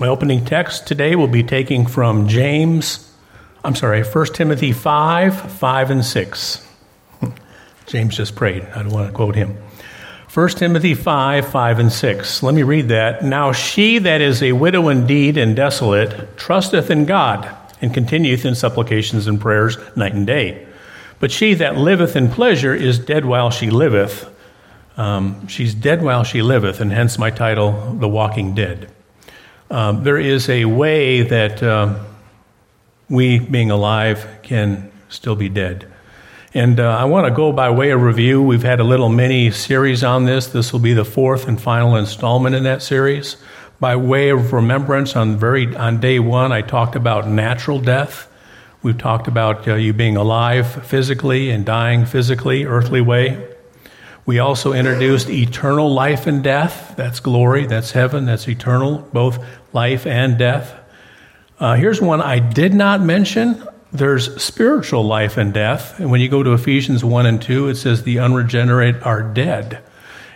My opening text today will be taking from James, I'm sorry, 1 Timothy 5, 5 and 6. James just prayed. I don't want to quote him. 1 Timothy 5, 5 and 6. Let me read that. Now she that is a widow indeed and desolate trusteth in God and continueth in supplications and prayers night and day. But she that liveth in pleasure is dead while she liveth. Um, she's dead while she liveth, and hence my title, The Walking Dead. Um, there is a way that uh, we, being alive, can still be dead. And uh, I want to go by way of review. We've had a little mini series on this. This will be the fourth and final installment in that series. By way of remembrance, on very on day one, I talked about natural death. We've talked about uh, you being alive physically and dying physically, earthly way. We also introduced eternal life and death. That's glory, that's heaven, that's eternal, both life and death. Uh, here's one I did not mention. There's spiritual life and death. And when you go to Ephesians 1 and 2, it says the unregenerate are dead.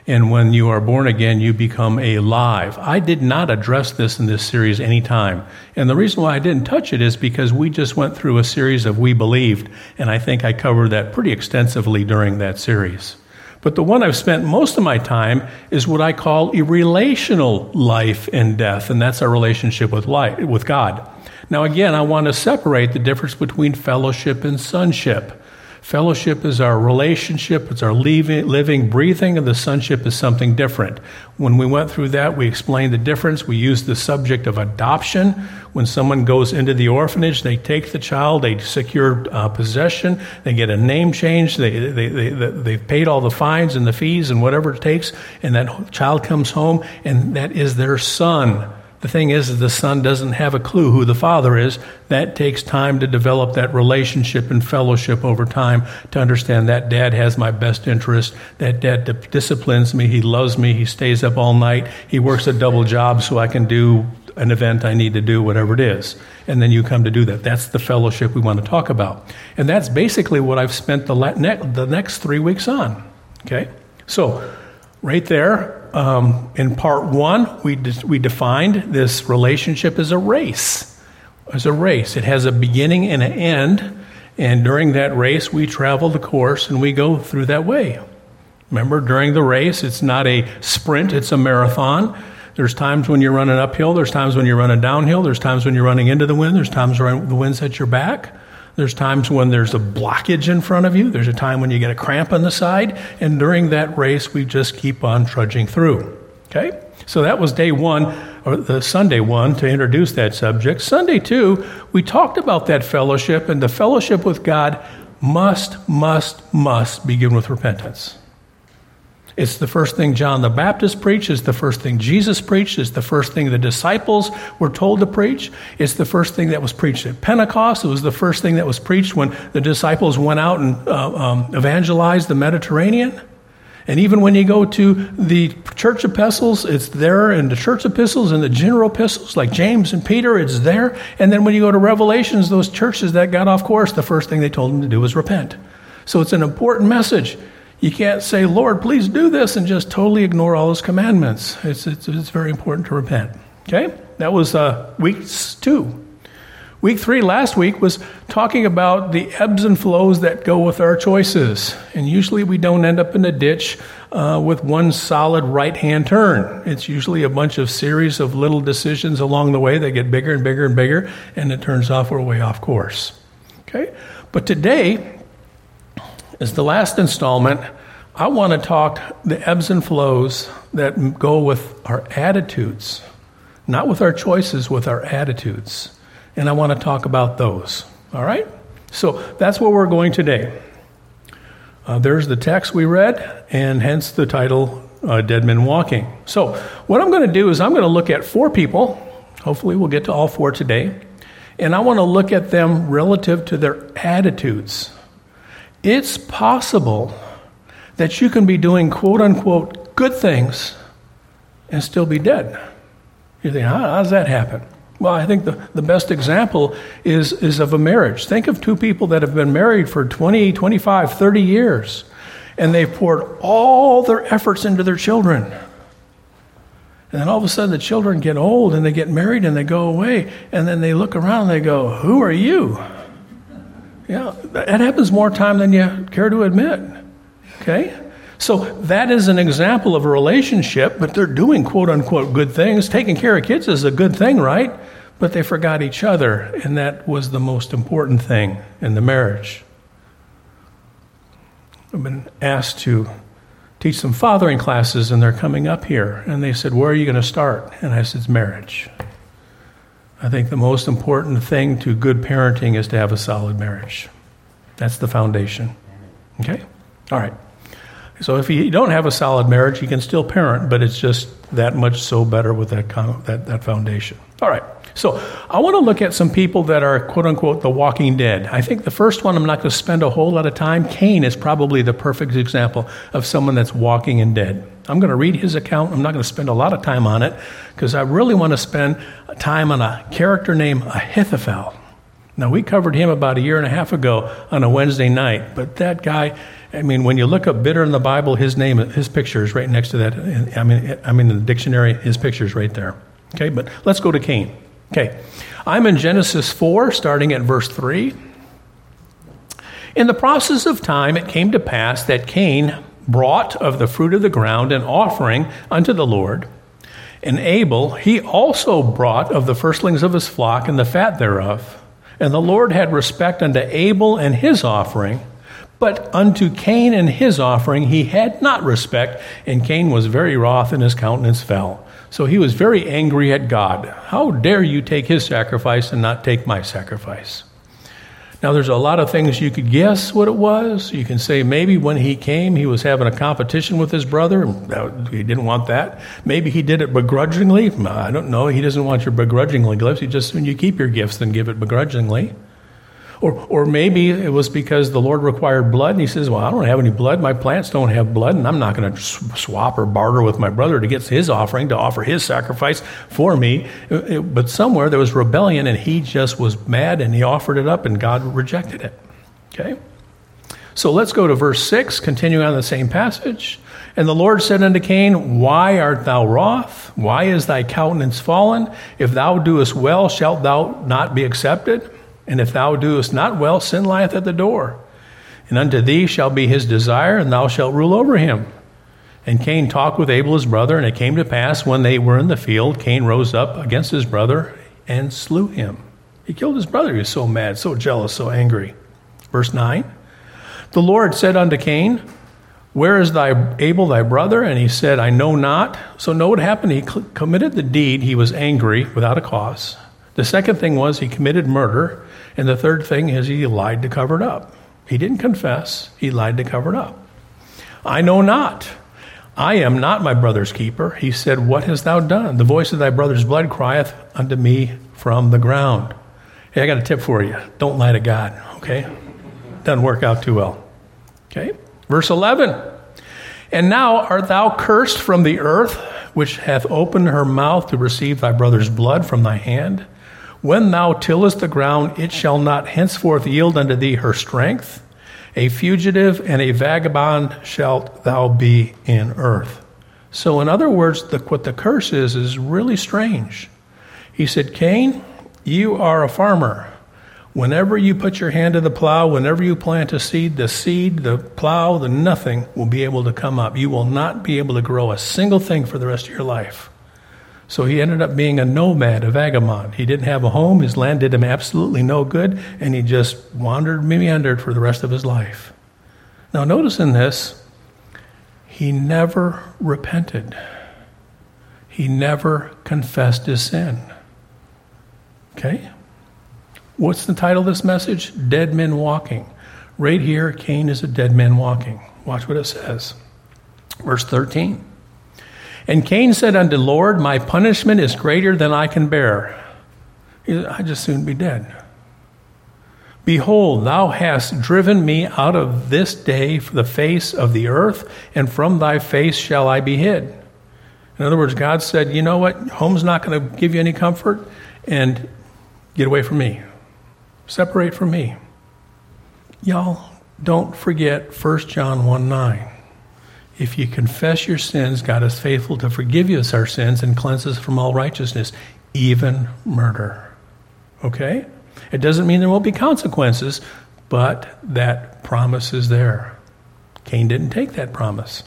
And when you are born again, you become alive. I did not address this in this series any time. And the reason why I didn't touch it is because we just went through a series of We Believed, and I think I covered that pretty extensively during that series. But the one I've spent most of my time is what I call a relational life and death, and that's our relationship with life, with God. Now, again, I want to separate the difference between fellowship and sonship. Fellowship is our relationship, it's our living, living, breathing, and the sonship is something different. When we went through that, we explained the difference. We used the subject of adoption. When someone goes into the orphanage, they take the child, they secure uh, possession, they get a name change, they, they, they, they've paid all the fines and the fees and whatever it takes, and that child comes home, and that is their son. The thing is, the son doesn't have a clue who the father is. That takes time to develop that relationship and fellowship over time to understand that dad has my best interest. That dad disciplines me. He loves me. He stays up all night. He works a double job so I can do an event I need to do, whatever it is. And then you come to do that. That's the fellowship we want to talk about. And that's basically what I've spent the, the next three weeks on. Okay? So, right there, um, in part one, we, de- we defined this relationship as a race. As a race, it has a beginning and an end. And during that race, we travel the course and we go through that way. Remember, during the race, it's not a sprint, it's a marathon. There's times when you're running uphill, there's times when you're running downhill, there's times when you're running into the wind, there's times when the wind's at your back. There's times when there's a blockage in front of you. There's a time when you get a cramp on the side. And during that race, we just keep on trudging through. Okay? So that was day one, or the Sunday one, to introduce that subject. Sunday two, we talked about that fellowship, and the fellowship with God must, must, must begin with repentance. It's the first thing John the Baptist preached, it's the first thing Jesus preached, it's the first thing the disciples were told to preach. It's the first thing that was preached at Pentecost. It was the first thing that was preached when the disciples went out and uh, um, evangelized the Mediterranean. And even when you go to the church epistles, it's there in the church epistles and the general epistles, like James and Peter, it's there. And then when you go to Revelations, those churches that got off course, the first thing they told them to do was repent. So it's an important message. You can't say, Lord, please do this, and just totally ignore all his commandments. It's, it's, it's very important to repent. Okay? That was uh, week two. Week three last week was talking about the ebbs and flows that go with our choices. And usually we don't end up in a ditch uh, with one solid right hand turn. It's usually a bunch of series of little decisions along the way that get bigger and bigger and bigger, and it turns off we're way off course. Okay? But today, as the last installment, I want to talk the ebbs and flows that go with our attitudes, not with our choices, with our attitudes. And I want to talk about those. All right? So that's where we're going today. Uh, there's the text we read, and hence the title, uh, Dead Men Walking. So, what I'm going to do is I'm going to look at four people. Hopefully, we'll get to all four today. And I want to look at them relative to their attitudes. It's possible that you can be doing quote unquote good things and still be dead. You think, how, how does that happen? Well, I think the, the best example is, is of a marriage. Think of two people that have been married for 20, 25, 30 years, and they've poured all their efforts into their children. And then all of a sudden the children get old and they get married and they go away. And then they look around and they go, Who are you? Yeah, that happens more time than you care to admit. Okay? So that is an example of a relationship, but they're doing quote unquote good things. Taking care of kids is a good thing, right? But they forgot each other, and that was the most important thing in the marriage. I've been asked to teach some fathering classes, and they're coming up here. And they said, Where are you going to start? And I said, It's marriage. I think the most important thing to good parenting is to have a solid marriage. That's the foundation. Okay? All right. So if you don't have a solid marriage, you can still parent, but it's just that much so better with that, that, that foundation. All right. So I want to look at some people that are quote unquote the walking dead. I think the first one I'm not going to spend a whole lot of time. Cain is probably the perfect example of someone that's walking and dead. I'm going to read his account. I'm not going to spend a lot of time on it because I really want to spend time on a character named Ahithophel. Now, we covered him about a year and a half ago on a Wednesday night, but that guy, I mean, when you look up bitter in the Bible, his name, his picture is right next to that. I mean, I mean, in the dictionary, his picture is right there. Okay, but let's go to Cain. Okay, I'm in Genesis 4, starting at verse 3. In the process of time, it came to pass that Cain brought of the fruit of the ground an offering unto the Lord. And Abel, he also brought of the firstlings of his flock and the fat thereof. And the Lord had respect unto Abel and his offering, but unto Cain and his offering he had not respect, and Cain was very wroth, and his countenance fell. So he was very angry at God. How dare you take his sacrifice and not take my sacrifice? Now, there's a lot of things you could guess what it was. You can say maybe when he came, he was having a competition with his brother. He didn't want that. Maybe he did it begrudgingly. I don't know. He doesn't want your begrudgingly gifts. He just, when you keep your gifts, then give it begrudgingly. Or, or maybe it was because the Lord required blood, and he says, Well, I don't have any blood. My plants don't have blood, and I'm not going to swap or barter with my brother to get his offering, to offer his sacrifice for me. Uh, uh, but somewhere there was rebellion, and he just was mad, and he offered it up, and God rejected it. Okay? So let's go to verse 6, continuing on the same passage. And the Lord said unto Cain, Why art thou wroth? Why is thy countenance fallen? If thou doest well, shalt thou not be accepted? And if thou doest not well, sin lieth at the door. And unto thee shall be his desire, and thou shalt rule over him. And Cain talked with Abel his brother, and it came to pass when they were in the field, Cain rose up against his brother and slew him. He killed his brother. He was so mad, so jealous, so angry. Verse 9 The Lord said unto Cain, Where is thy Abel thy brother? And he said, I know not. So know what happened. He committed the deed. He was angry without a cause. The second thing was he committed murder. And the third thing is he lied to cover it up. He didn't confess, he lied to cover it up. I know not. I am not my brother's keeper. He said, What hast thou done? The voice of thy brother's blood crieth unto me from the ground. Hey, I got a tip for you. Don't lie to God, okay? Doesn't work out too well. Okay? Verse 11. And now art thou cursed from the earth, which hath opened her mouth to receive thy brother's blood from thy hand? When thou tillest the ground, it shall not henceforth yield unto thee her strength. A fugitive and a vagabond shalt thou be in earth. So, in other words, the, what the curse is, is really strange. He said, Cain, you are a farmer. Whenever you put your hand to the plow, whenever you plant a seed, the seed, the plow, the nothing will be able to come up. You will not be able to grow a single thing for the rest of your life. So he ended up being a nomad, a vagabond. He didn't have a home, his land did him absolutely no good, and he just wandered, meandered for the rest of his life. Now, notice in this, he never repented, he never confessed his sin. Okay? What's the title of this message? Dead Men Walking. Right here, Cain is a dead man walking. Watch what it says. Verse 13. And Cain said unto Lord, My punishment is greater than I can bear. Said, I'd just soon be dead. Behold, thou hast driven me out of this day for the face of the earth, and from thy face shall I be hid. In other words, God said, You know what? Home's not going to give you any comfort, and get away from me. Separate from me. Y'all, don't forget 1 John 1 9. If you confess your sins, God is faithful to forgive us our sins and cleanse us from all righteousness, even murder. Okay? It doesn't mean there won't be consequences, but that promise is there. Cain didn't take that promise.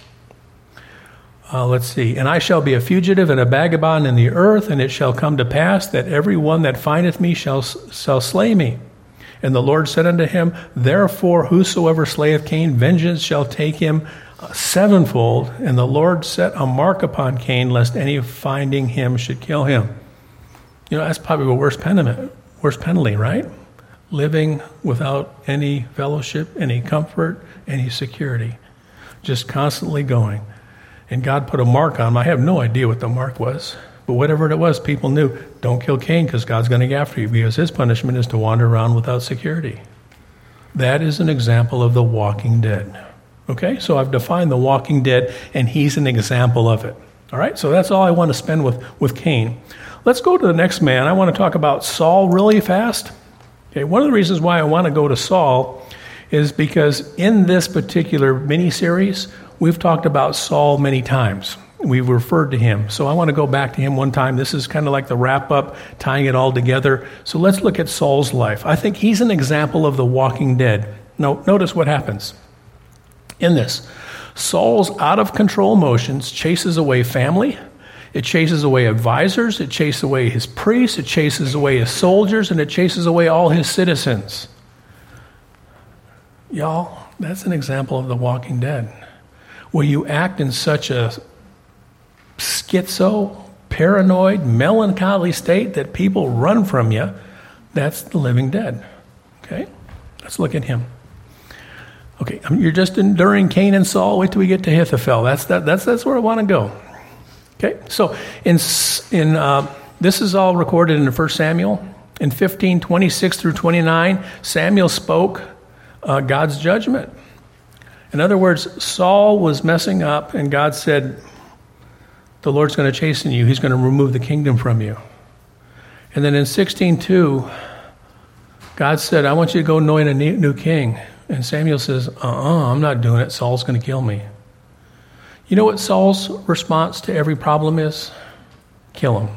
Uh, let's see. And I shall be a fugitive and a vagabond in the earth, and it shall come to pass that every one that findeth me shall, shall slay me. And the Lord said unto him, Therefore, whosoever slayeth Cain, vengeance shall take him sevenfold. And the Lord set a mark upon Cain, lest any finding him should kill him. You know, that's probably the worst penalty, worst penalty, right? Living without any fellowship, any comfort, any security, just constantly going. And God put a mark on him. I have no idea what the mark was. But whatever it was, people knew don't kill Cain because God's going to get after you because his punishment is to wander around without security. That is an example of the walking dead. Okay, so I've defined the walking dead, and he's an example of it. All right, so that's all I want to spend with, with Cain. Let's go to the next man. I want to talk about Saul really fast. Okay, one of the reasons why I want to go to Saul is because in this particular mini series, we've talked about Saul many times. We've referred to him. So I want to go back to him one time. This is kind of like the wrap up, tying it all together. So let's look at Saul's life. I think he's an example of the walking dead. No, notice what happens in this. Saul's out of control motions chases away family, it chases away advisors, it chases away his priests, it chases away his soldiers, and it chases away all his citizens. Y'all, that's an example of the walking dead. Where you act in such a schizo, paranoid, melancholy state that people run from you, that's the living dead. Okay? Let's look at him. Okay, you're just enduring Cain and Saul. Wait till we get to Ahithophel. That's, that, that's, that's where I want to go. Okay, so in, in, uh, this is all recorded in 1 Samuel. In 15, 26 through 29, Samuel spoke uh, God's judgment. In other words, Saul was messing up, and God said, The Lord's going to chasten you. He's going to remove the kingdom from you. And then in 16.2, God said, I want you to go anoint a new king. And Samuel says, Uh uh-uh, uh, I'm not doing it. Saul's going to kill me. You know what Saul's response to every problem is? Kill him.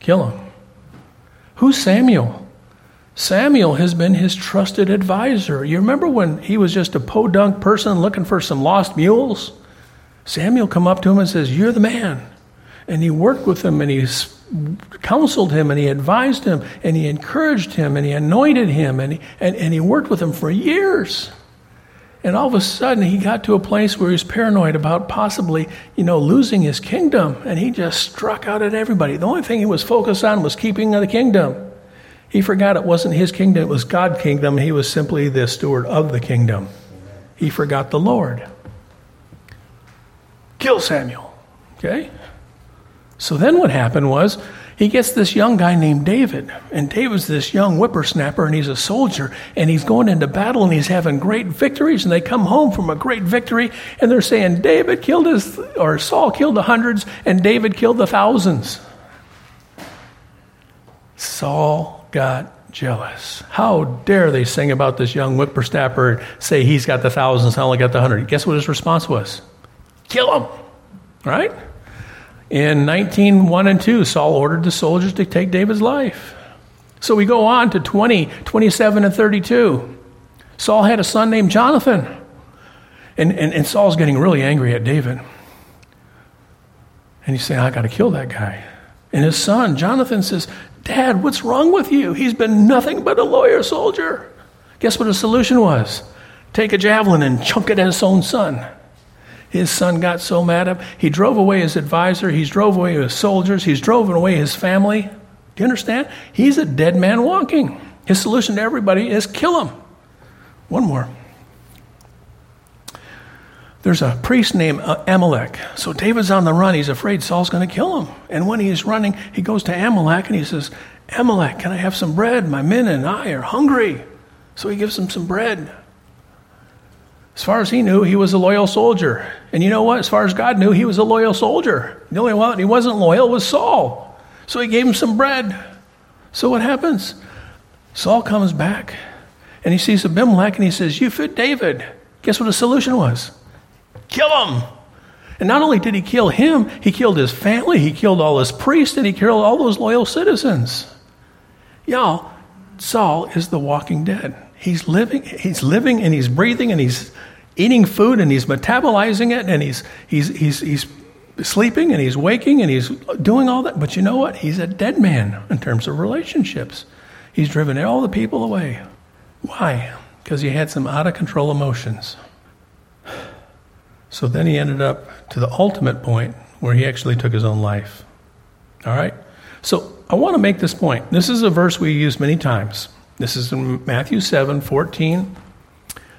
Kill him. Who's Samuel? Samuel has been his trusted advisor. You remember when he was just a podunk person looking for some lost mules? Samuel come up to him and says, "You're the man." And he worked with him and he counseled him and he advised him and he encouraged him and he anointed him and he, and, and he worked with him for years. And all of a sudden, he got to a place where he was paranoid about possibly, you know, losing his kingdom. And he just struck out at everybody. The only thing he was focused on was keeping the kingdom. He forgot it wasn't his kingdom, it was God's kingdom. He was simply the steward of the kingdom. He forgot the Lord. Kill Samuel. Okay? So then what happened was he gets this young guy named David. And David's this young whippersnapper, and he's a soldier, and he's going into battle, and he's having great victories. And they come home from a great victory, and they're saying, David killed his, or Saul killed the hundreds, and David killed the thousands. Saul got jealous. How dare they sing about this young whippersnapper, and say he's got the thousands, I only got the hundred? Guess what his response was? Kill him, right? In 19, 1 and 2, Saul ordered the soldiers to take David's life. So we go on to 20, 27 and 32. Saul had a son named Jonathan. And, and, and Saul's getting really angry at David. And he's saying, I got to kill that guy. And his son, Jonathan, says, Dad, what's wrong with you? He's been nothing but a lawyer soldier. Guess what the solution was? Take a javelin and chunk it at his own son. His son got so mad at him. He drove away his advisor. He's drove away his soldiers. He's driven away his family. Do you understand? He's a dead man walking. His solution to everybody is kill him. One more. There's a priest named uh, Amalek. So David's on the run. He's afraid Saul's going to kill him. And when he's running, he goes to Amalek and he says, Amalek, can I have some bread? My men and I are hungry. So he gives him some bread. As far as he knew, he was a loyal soldier. And you know what? As far as God knew, he was a loyal soldier. The only one he wasn't loyal was Saul. So he gave him some bread. So what happens? Saul comes back and he sees Abimelech and he says, You fit David. Guess what the solution was? kill him. And not only did he kill him, he killed his family, he killed all his priests, and he killed all those loyal citizens. Y'all, Saul is the walking dead. He's living, he's living and he's breathing and he's eating food and he's metabolizing it and he's, he's, he's, he's sleeping and he's waking and he's doing all that. But you know what? He's a dead man in terms of relationships. He's driven all the people away. Why? Because he had some out of control emotions. So then he ended up to the ultimate point where he actually took his own life. All right? So I want to make this point. This is a verse we use many times. This is in Matthew 7 14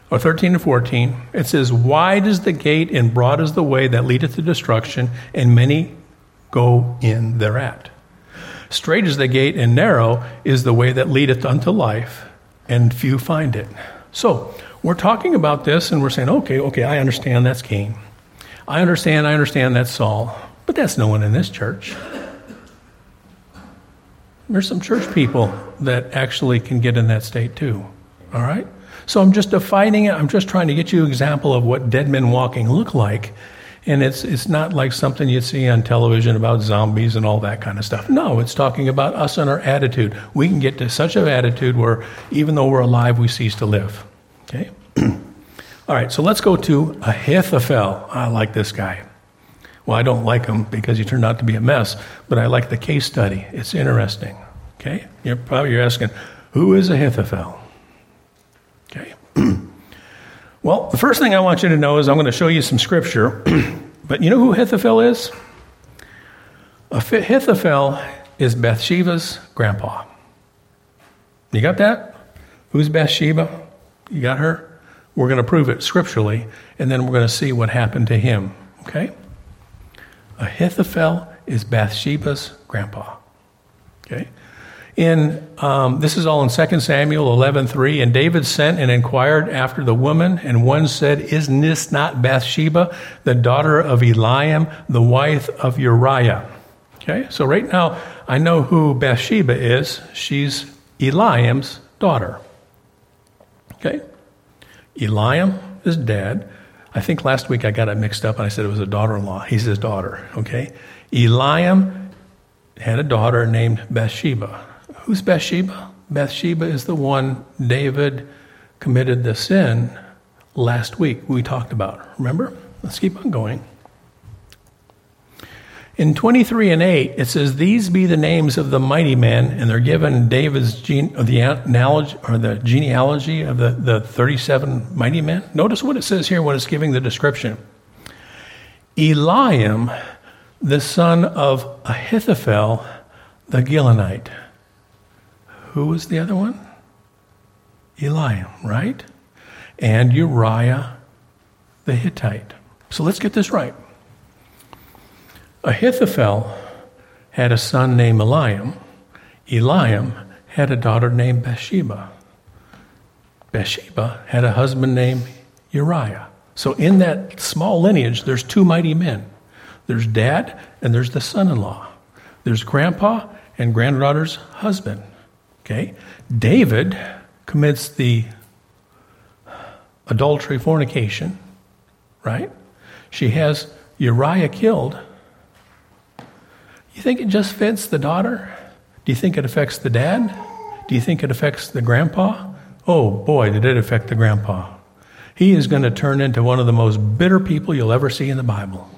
or 13 to 14. It says, Wide is the gate and broad is the way that leadeth to destruction, and many go in thereat. Straight is the gate and narrow is the way that leadeth unto life, and few find it. So, we're talking about this and we're saying, okay, okay, I understand that's Cain. I understand, I understand that's Saul. But that's no one in this church. There's some church people that actually can get in that state too. All right? So I'm just defining it. I'm just trying to get you an example of what dead men walking look like. And it's, it's not like something you see on television about zombies and all that kind of stuff. No, it's talking about us and our attitude. We can get to such an attitude where even though we're alive, we cease to live. Okay? all right, so let's go to Ahithophel. I like this guy. Well, I don't like him because he turned out to be a mess, but I like the case study. It's interesting. Okay? You're probably you're asking, who is Ahithophel? Okay. well, the first thing I want you to know is I'm going to show you some scripture. but you know who Ahithophel is? Ahithophel is Bathsheba's grandpa. You got that? Who's Bathsheba? You got her? We're going to prove it scripturally, and then we're going to see what happened to him. Okay? Ahithophel is Bathsheba's grandpa. Okay? In um, this is all in 2 Samuel 11:3, and David sent and inquired after the woman, and one said, "Is this not Bathsheba, the daughter of Eliam, the wife of Uriah?" Okay, so right now I know who Bathsheba is. She's Eliam's daughter. Okay, Eliam is dead. I think last week I got it mixed up and I said it was a daughter in law. He's his daughter, okay? Eliam had a daughter named Bathsheba. Who's Bathsheba? Bathsheba is the one David committed the sin last week we talked about. Remember? Let's keep on going. In 23 and 8, it says, These be the names of the mighty men, and they're given David's gene, or the analogy, or the genealogy of the, the 37 mighty men. Notice what it says here when it's giving the description. Eliam, the son of Ahithophel, the Gilonite. Who was the other one? Eliam, right? And Uriah, the Hittite. So let's get this right. Ahithophel had a son named Eliam. Eliam had a daughter named Bathsheba. Bathsheba had a husband named Uriah. So in that small lineage, there's two mighty men. There's dad and there's the son-in-law. There's grandpa and granddaughter's husband. Okay? David commits the adultery fornication, right? She has Uriah killed you think it just fits the daughter? Do you think it affects the dad? Do you think it affects the grandpa? Oh boy, did it affect the grandpa. He is going to turn into one of the most bitter people you'll ever see in the Bible.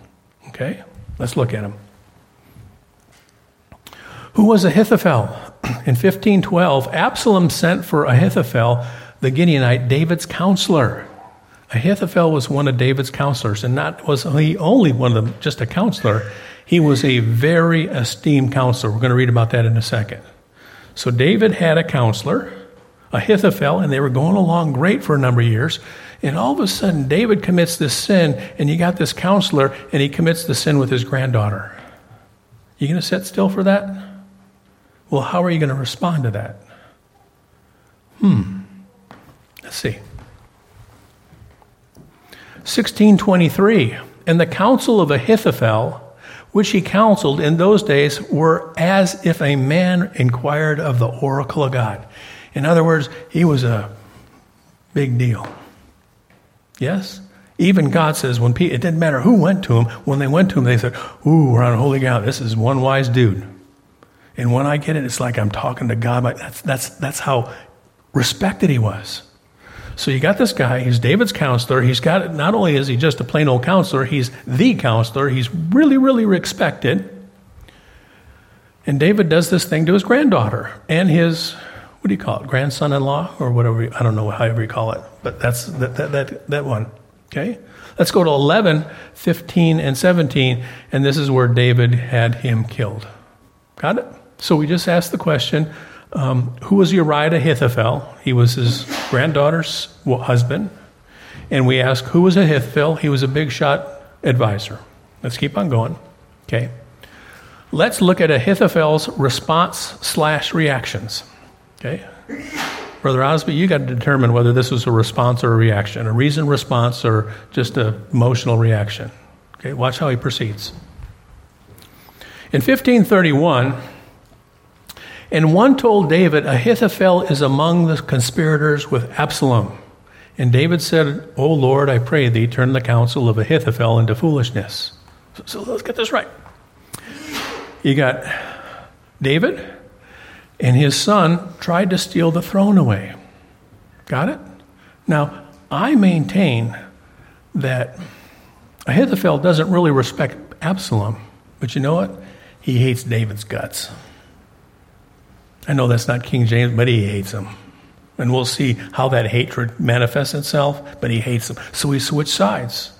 Okay? Let's look at him. Who was Ahithophel? In 1512, Absalom sent for Ahithophel, the Gilonite, David's counselor. Ahithophel was one of David's counselors, and not was he only one of them, just a counselor. He was a very esteemed counselor. We're going to read about that in a second. So David had a counselor, Ahithophel, and they were going along great for a number of years. And all of a sudden, David commits this sin, and you got this counselor, and he commits the sin with his granddaughter. You going to sit still for that? Well, how are you going to respond to that? Hmm. Let's see. 1623. And the counsel of Ahithophel which he counseled in those days were as if a man inquired of the oracle of God. In other words, he was a big deal. Yes? Even God says when Peter, it didn't matter who went to him, when they went to him, they said, Ooh, we're on holy ground. This is one wise dude. And when I get it, it's like I'm talking to God. That's, that's, that's how respected he was. So you got this guy, he's David's counselor. He's got, not only is he just a plain old counselor, he's the counselor. He's really, really respected. And David does this thing to his granddaughter and his, what do you call it, grandson in law or whatever, I don't know, however you call it, but that's that, that, that, that one. Okay? Let's go to 11, 15, and 17, and this is where David had him killed. Got it? So we just asked the question um, who was Uriah Ahithophel? He was his granddaughter's husband. And we ask, who was Ahithophel? He was a big shot advisor. Let's keep on going. Okay. Let's look at Ahithophel's response slash reactions. Okay. Brother Osby, you got to determine whether this was a response or a reaction, a reason response or just an emotional reaction. Okay, watch how he proceeds. In 1531, and one told David, Ahithophel is among the conspirators with Absalom. And David said, O Lord, I pray thee, turn the counsel of Ahithophel into foolishness. So, so let's get this right. You got David and his son tried to steal the throne away. Got it? Now, I maintain that Ahithophel doesn't really respect Absalom, but you know what? He hates David's guts. I know that's not King James, but he hates him. And we'll see how that hatred manifests itself, but he hates him. So he switched sides.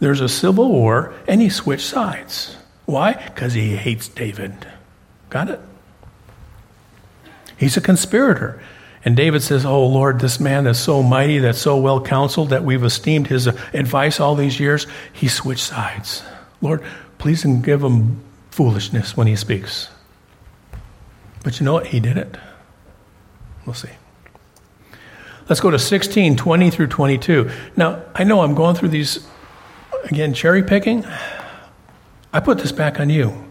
There's a civil war, and he switched sides. Why? Because he hates David. Got it? He's a conspirator. And David says, Oh Lord, this man is so mighty, that's so well counseled, that we've esteemed his advice all these years. He switched sides. Lord, please and give him foolishness when he speaks. But you know what? He did it. We'll see. Let's go to 16, 20 through 22. Now, I know I'm going through these, again, cherry picking. I put this back on you.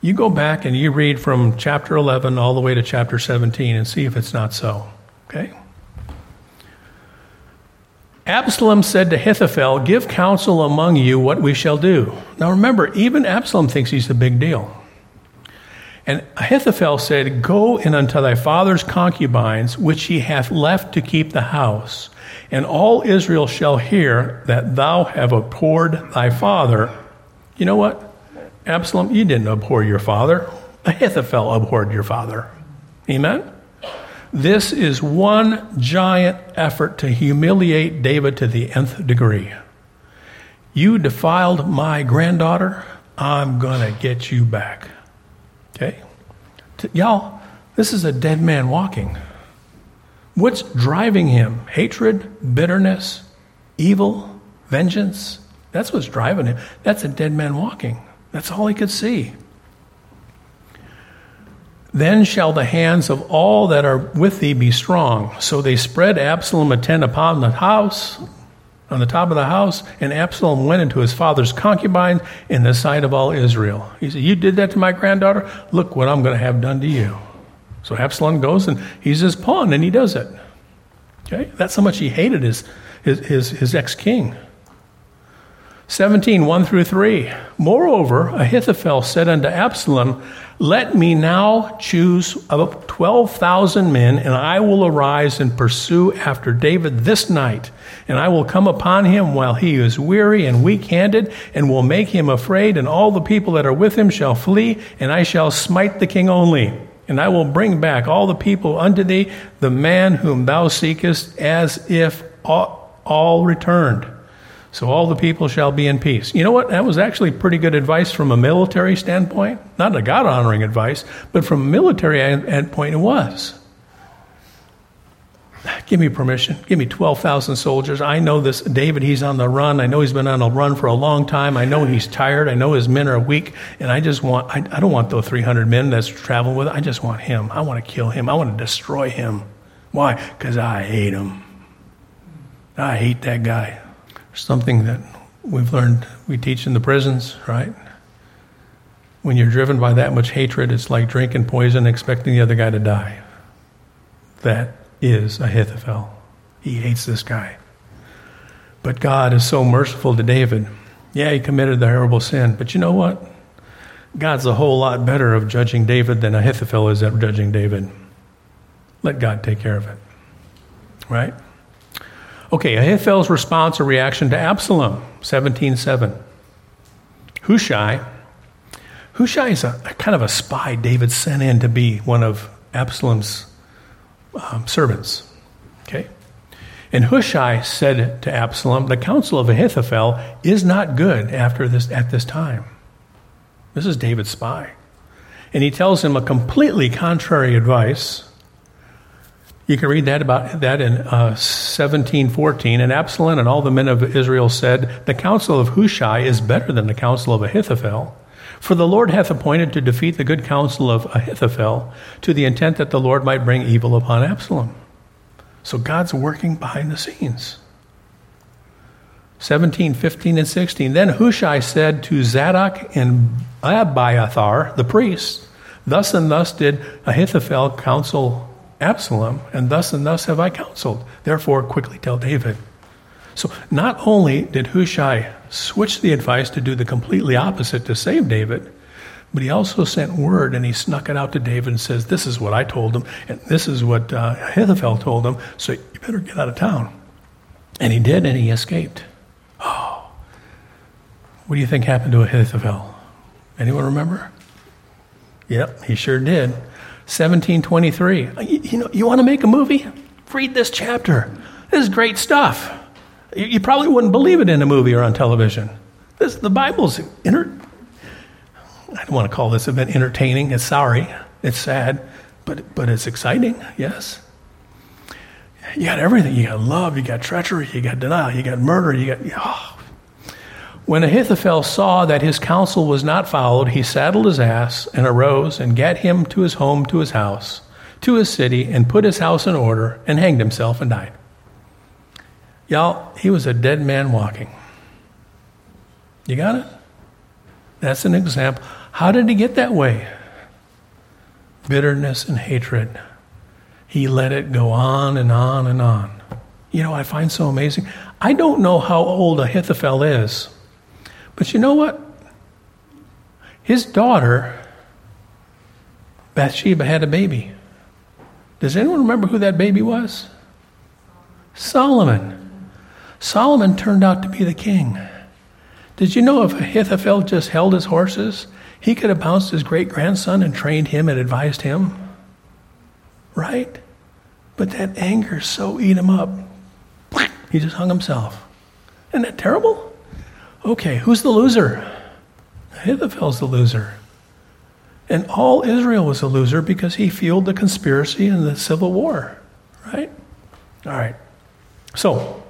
You go back and you read from chapter 11 all the way to chapter 17 and see if it's not so. Okay? Absalom said to Ahithophel, Give counsel among you what we shall do. Now remember, even Absalom thinks he's a big deal. And Ahithophel said, Go in unto thy father's concubines, which he hath left to keep the house, and all Israel shall hear that thou have abhorred thy father. You know what? Absalom, you didn't abhor your father. Ahithophel abhorred your father. Amen? This is one giant effort to humiliate David to the nth degree. You defiled my granddaughter, I'm going to get you back. Okay? Y'all, this is a dead man walking. What's driving him? Hatred, bitterness, evil, vengeance? That's what's driving him. That's a dead man walking. That's all he could see. Then shall the hands of all that are with thee be strong. So they spread Absalom a tent upon the house, on the top of the house, and Absalom went into his father's concubine in the sight of all Israel. He said, You did that to my granddaughter? Look what I'm going to have done to you. So Absalom goes and he's his pawn and he does it. Okay? That's how much he hated his, his, his, his ex king. 17, 1 through 3. Moreover, Ahithophel said unto Absalom, Let me now choose of 12,000 men, and I will arise and pursue after David this night. And I will come upon him while he is weary and weak handed, and will make him afraid, and all the people that are with him shall flee, and I shall smite the king only. And I will bring back all the people unto thee, the man whom thou seekest, as if all returned. So all the people shall be in peace. You know what? That was actually pretty good advice from a military standpoint. Not a God honoring advice, but from a military standpoint, it was. Give me permission. Give me 12,000 soldiers. I know this David, he's on the run. I know he's been on a run for a long time. I know he's tired. I know his men are weak. And I just want, I, I don't want those 300 men that's traveling with. I just want him. I want to kill him. I want to destroy him. Why? Because I hate him. I hate that guy something that we've learned, we teach in the prisons, right? When you're driven by that much hatred, it's like drinking poison expecting the other guy to die. That is Ahithophel. He hates this guy. But God is so merciful to David. Yeah, he committed the horrible sin, but you know what? God's a whole lot better of judging David than Ahithophel is at judging David. Let God take care of it. Right? Okay, Ahithophel's response or reaction to Absalom, 17.7. Hushai. Hushai is a, a, kind of a spy David sent in to be one of Absalom's um, servants. Okay? And Hushai said to Absalom, The counsel of Ahithophel is not good after this, at this time. This is David's spy. And he tells him a completely contrary advice. You can read that about that in uh, 1714. And Absalom and all the men of Israel said, The counsel of Hushai is better than the counsel of Ahithophel. For the Lord hath appointed to defeat the good counsel of Ahithophel, to the intent that the Lord might bring evil upon Absalom. So God's working behind the scenes. 17, 15, and 16. Then Hushai said to Zadok and Abiathar, the priests, Thus and thus did Ahithophel counsel Absalom, and thus and thus have I counseled. Therefore, quickly tell David. So, not only did Hushai switch the advice to do the completely opposite to save David, but he also sent word and he snuck it out to David and says, This is what I told him, and this is what uh, Ahithophel told him, so you better get out of town. And he did, and he escaped. Oh. What do you think happened to Ahithophel? Anyone remember? Yep, he sure did. 1723. Uh, you, you know, you want to make a movie? Read this chapter. This is great stuff. You, you, probably wouldn't believe it in a movie or on television. This, the Bible's inter- I don't want to call this event entertaining. It's sorry. It's sad, but, but it's exciting, yes. You got everything. You got love, you got treachery, you got denial, you got murder, you got. Oh, when Ahithophel saw that his counsel was not followed, he saddled his ass and arose and gat him to his home, to his house, to his city, and put his house in order and hanged himself and died. Y'all, he was a dead man walking. You got it? That's an example. How did he get that way? Bitterness and hatred. He let it go on and on and on. You know, I find so amazing. I don't know how old Ahithophel is. But you know what? His daughter, Bathsheba, had a baby. Does anyone remember who that baby was? Solomon. Solomon turned out to be the king. Did you know if Ahithophel just held his horses, he could have bounced his great grandson and trained him and advised him? Right? But that anger so eat him up. He just hung himself. Isn't that terrible? Okay, who's the loser? Ahithophel's the loser. And all Israel was a loser because he fueled the conspiracy and the civil war, right? All right. So,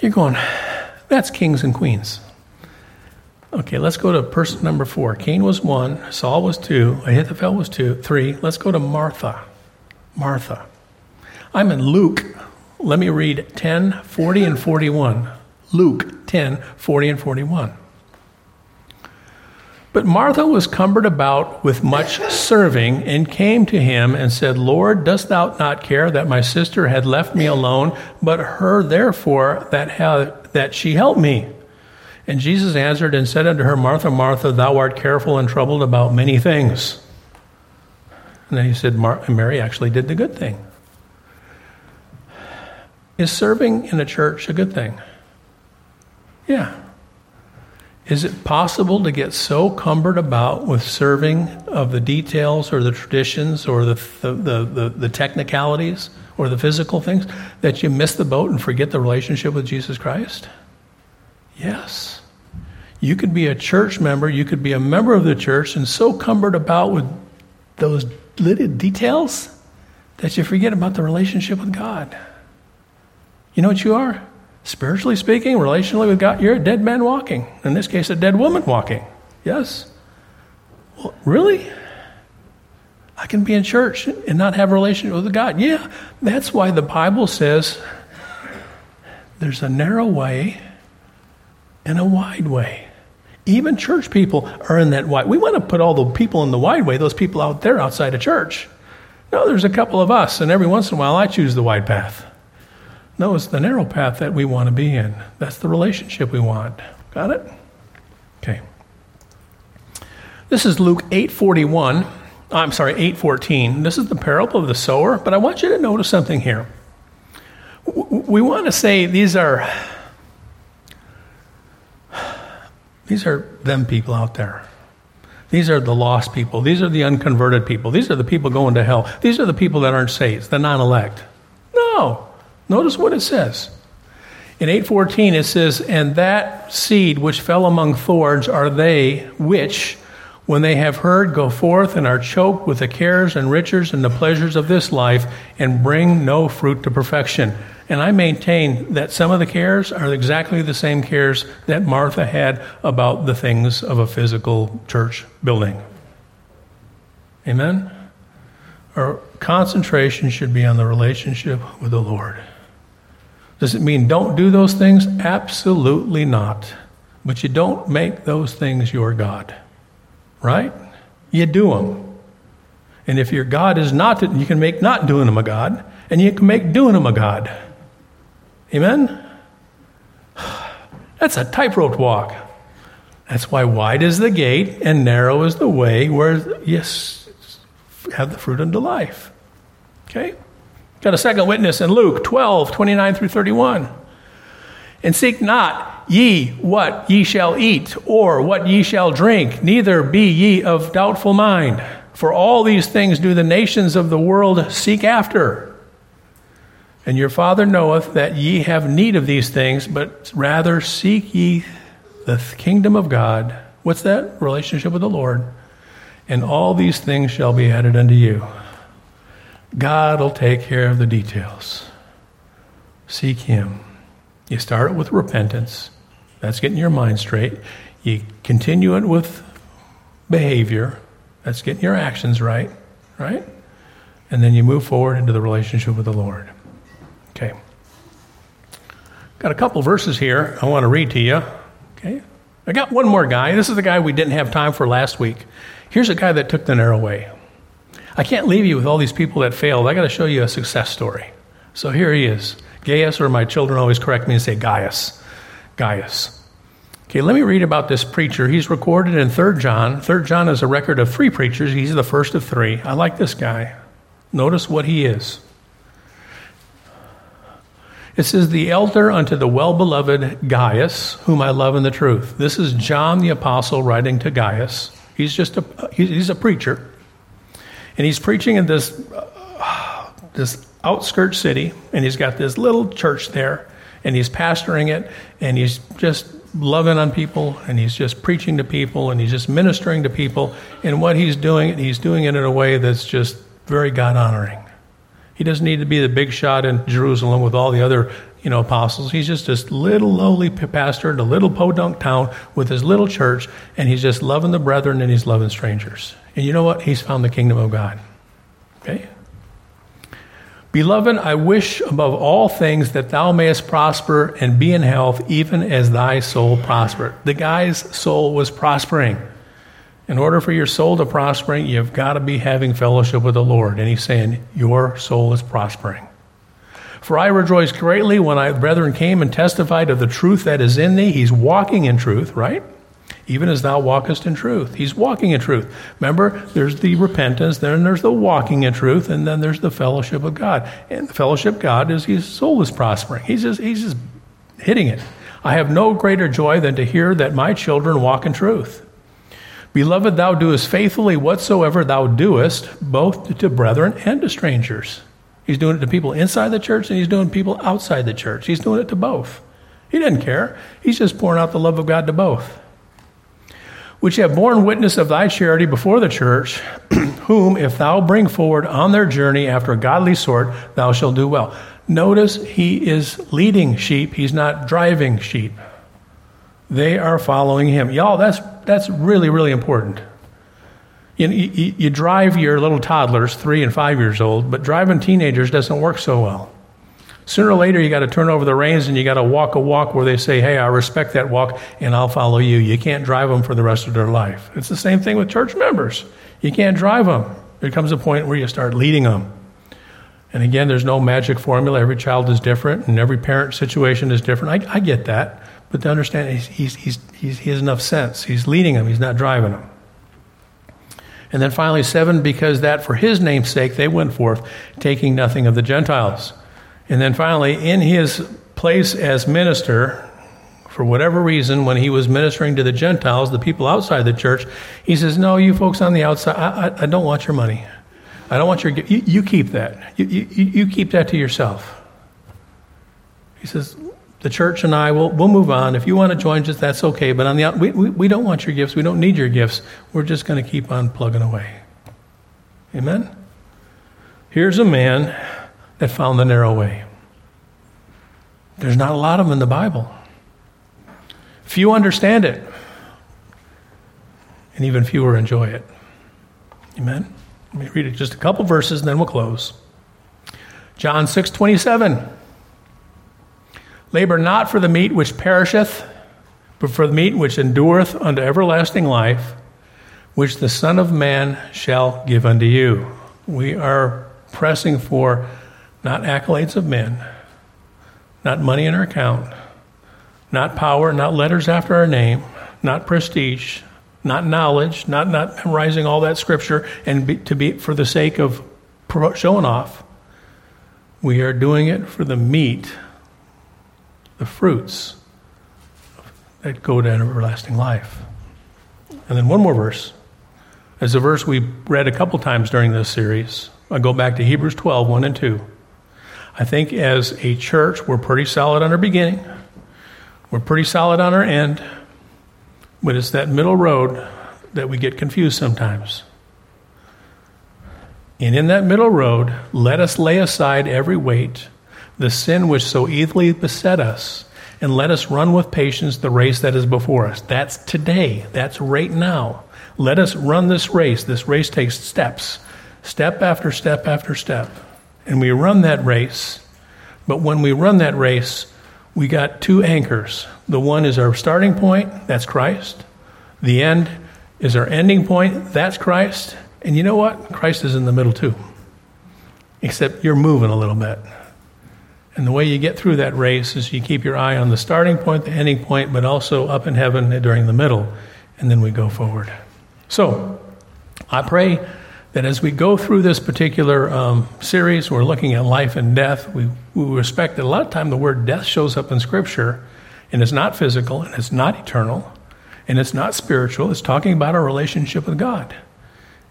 you're going, that's kings and queens. Okay, let's go to person number four. Cain was one, Saul was two, Ahithophel was two, three. Let's go to Martha. Martha. I'm in Luke. Let me read 10, 40, and 41. Luke 10 40 and 41. But Martha was cumbered about with much serving and came to him and said, Lord, dost thou not care that my sister had left me alone, but her therefore that, ha- that she help me? And Jesus answered and said unto her, Martha, Martha, thou art careful and troubled about many things. And then he said, Mary actually did the good thing. Is serving in a church a good thing? Yeah. Is it possible to get so cumbered about with serving of the details or the traditions or the, the, the, the, the technicalities or the physical things that you miss the boat and forget the relationship with Jesus Christ? Yes. You could be a church member, you could be a member of the church, and so cumbered about with those little details that you forget about the relationship with God. You know what you are? Spiritually speaking, relationally with God, you're a dead man walking. In this case, a dead woman walking. Yes? Well, really? I can be in church and not have a relationship with God. Yeah, that's why the Bible says there's a narrow way and a wide way. Even church people are in that wide. We want to put all the people in the wide way, those people out there outside of church. No, there's a couple of us, and every once in a while I choose the wide path. No, it's the narrow path that we want to be in. That's the relationship we want. Got it? Okay. This is Luke 8:41. I'm sorry, 8:14. This is the parable of the sower, but I want you to notice something here. We want to say these are these are them people out there. These are the lost people. These are the unconverted people. These are the people going to hell. These are the people that aren't saved, the non elect. No. Notice what it says. In 8:14 it says, "And that seed which fell among thorns are they which when they have heard go forth and are choked with the cares and riches and the pleasures of this life and bring no fruit to perfection." And I maintain that some of the cares are exactly the same cares that Martha had about the things of a physical church building. Amen? Our concentration should be on the relationship with the Lord. Does it mean don't do those things? Absolutely not. But you don't make those things your God. Right? You do them. And if your God is not, you can make not doing them a God, and you can make doing them a God. Amen? That's a tightrope walk. That's why wide is the gate and narrow is the way where you have the fruit unto life. Okay? Got a second witness in Luke 12, 29 through 31. And seek not ye what ye shall eat, or what ye shall drink, neither be ye of doubtful mind. For all these things do the nations of the world seek after. And your Father knoweth that ye have need of these things, but rather seek ye the kingdom of God. What's that? Relationship with the Lord. And all these things shall be added unto you. God will take care of the details. Seek Him. You start it with repentance. That's getting your mind straight. You continue it with behavior. That's getting your actions right, right? And then you move forward into the relationship with the Lord. Okay. Got a couple verses here I want to read to you. Okay. I got one more guy. This is the guy we didn't have time for last week. Here's a guy that took the narrow way. I can't leave you with all these people that failed. I got to show you a success story. So here he is. Gaius, or my children always correct me and say Gaius. Gaius. Okay, let me read about this preacher. He's recorded in 3 John. 3 John is a record of three preachers. He's the first of three. I like this guy. Notice what he is. It says, The elder unto the well beloved Gaius, whom I love in the truth. This is John the Apostle writing to Gaius. He's just a, he's a preacher. And he's preaching in this, uh, this outskirt city, and he's got this little church there, and he's pastoring it, and he's just loving on people, and he's just preaching to people, and he's just ministering to people. And what he's doing, he's doing it in a way that's just very God honoring. He doesn't need to be the big shot in Jerusalem with all the other, you know, apostles. He's just this little lowly pastor in a little podunk town with his little church, and he's just loving the brethren and he's loving strangers. And you know what? He's found the kingdom of God. Okay? Beloved, I wish above all things that thou mayest prosper and be in health, even as thy soul prospered. The guy's soul was prospering. In order for your soul to prosper, you've got to be having fellowship with the Lord. And he's saying, Your soul is prospering. For I rejoice greatly when I, brethren, came and testified of the truth that is in thee. He's walking in truth, right? Even as thou walkest in truth. He's walking in truth. Remember, there's the repentance, then there's the walking in truth, and then there's the fellowship of God. And the fellowship of God is his soul is prospering. He's just, he's just hitting it. I have no greater joy than to hear that my children walk in truth. Beloved, thou doest faithfully whatsoever thou doest, both to brethren and to strangers. He's doing it to people inside the church and he's doing people outside the church. He's doing it to both. He doesn't care. He's just pouring out the love of God to both. Which have borne witness of thy charity before the church, whom, if thou bring forward on their journey after a godly sort, thou shalt do well. Notice he is leading sheep, he's not driving sheep. They are following him. Y'all, that's, that's really, really important. You, you, you, drive your little toddlers, three and five years old, but driving teenagers doesn't work so well. Sooner or later, you got to turn over the reins and you got to walk a walk where they say, Hey, I respect that walk and I'll follow you. You can't drive them for the rest of their life. It's the same thing with church members. You can't drive them. There comes a point where you start leading them. And again, there's no magic formula. Every child is different, and every parent situation is different. I, I get that. But to understand, he's, he's, he's, he's, he has enough sense. He's leading them, he's not driving them. And then finally, seven, because that for his name's sake they went forth, taking nothing of the Gentiles. And then finally, in his place as minister, for whatever reason, when he was ministering to the Gentiles, the people outside the church, he says, No, you folks on the outside, I, I, I don't want your money. I don't want your. You, you keep that. You, you, you keep that to yourself. He says, the church and I will we'll move on. If you want to join us, that's okay. But on the we, we, we don't want your gifts. We don't need your gifts. We're just going to keep on plugging away. Amen? Here's a man that found the narrow way. There's not a lot of them in the Bible. Few understand it, and even fewer enjoy it. Amen? Let me read it just a couple verses and then we'll close. John 6 27. Labor not for the meat which perisheth, but for the meat which endureth unto everlasting life, which the Son of Man shall give unto you. We are pressing for not accolades of men, not money in our account, not power, not letters after our name, not prestige, not knowledge, not, not memorizing all that scripture and be, to be for the sake of showing off. We are doing it for the meat, the fruits that go to everlasting life. And then one more verse. As a verse we read a couple times during this series. I go back to Hebrews 12, 1 and 2. I think as a church, we're pretty solid on our beginning. We're pretty solid on our end. But it's that middle road that we get confused sometimes. And in that middle road, let us lay aside every weight, the sin which so easily beset us, and let us run with patience the race that is before us. That's today. That's right now. Let us run this race. This race takes steps, step after step after step. And we run that race. But when we run that race, we got two anchors. The one is our starting point, that's Christ. The end is our ending point, that's Christ. And you know what? Christ is in the middle too. Except you're moving a little bit. And the way you get through that race is you keep your eye on the starting point, the ending point, but also up in heaven during the middle. And then we go forward. So, I pray that as we go through this particular um, series, we're looking at life and death. We, we respect that a lot of time the word death shows up in Scripture, and it's not physical, and it's not eternal, and it's not spiritual. It's talking about our relationship with God.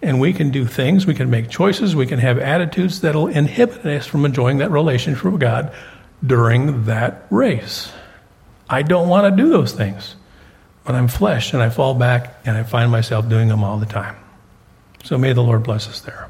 And we can do things, we can make choices, we can have attitudes that'll inhibit us from enjoying that relationship with God during that race. I don't want to do those things, but I'm flesh and I fall back and I find myself doing them all the time. So may the Lord bless us there.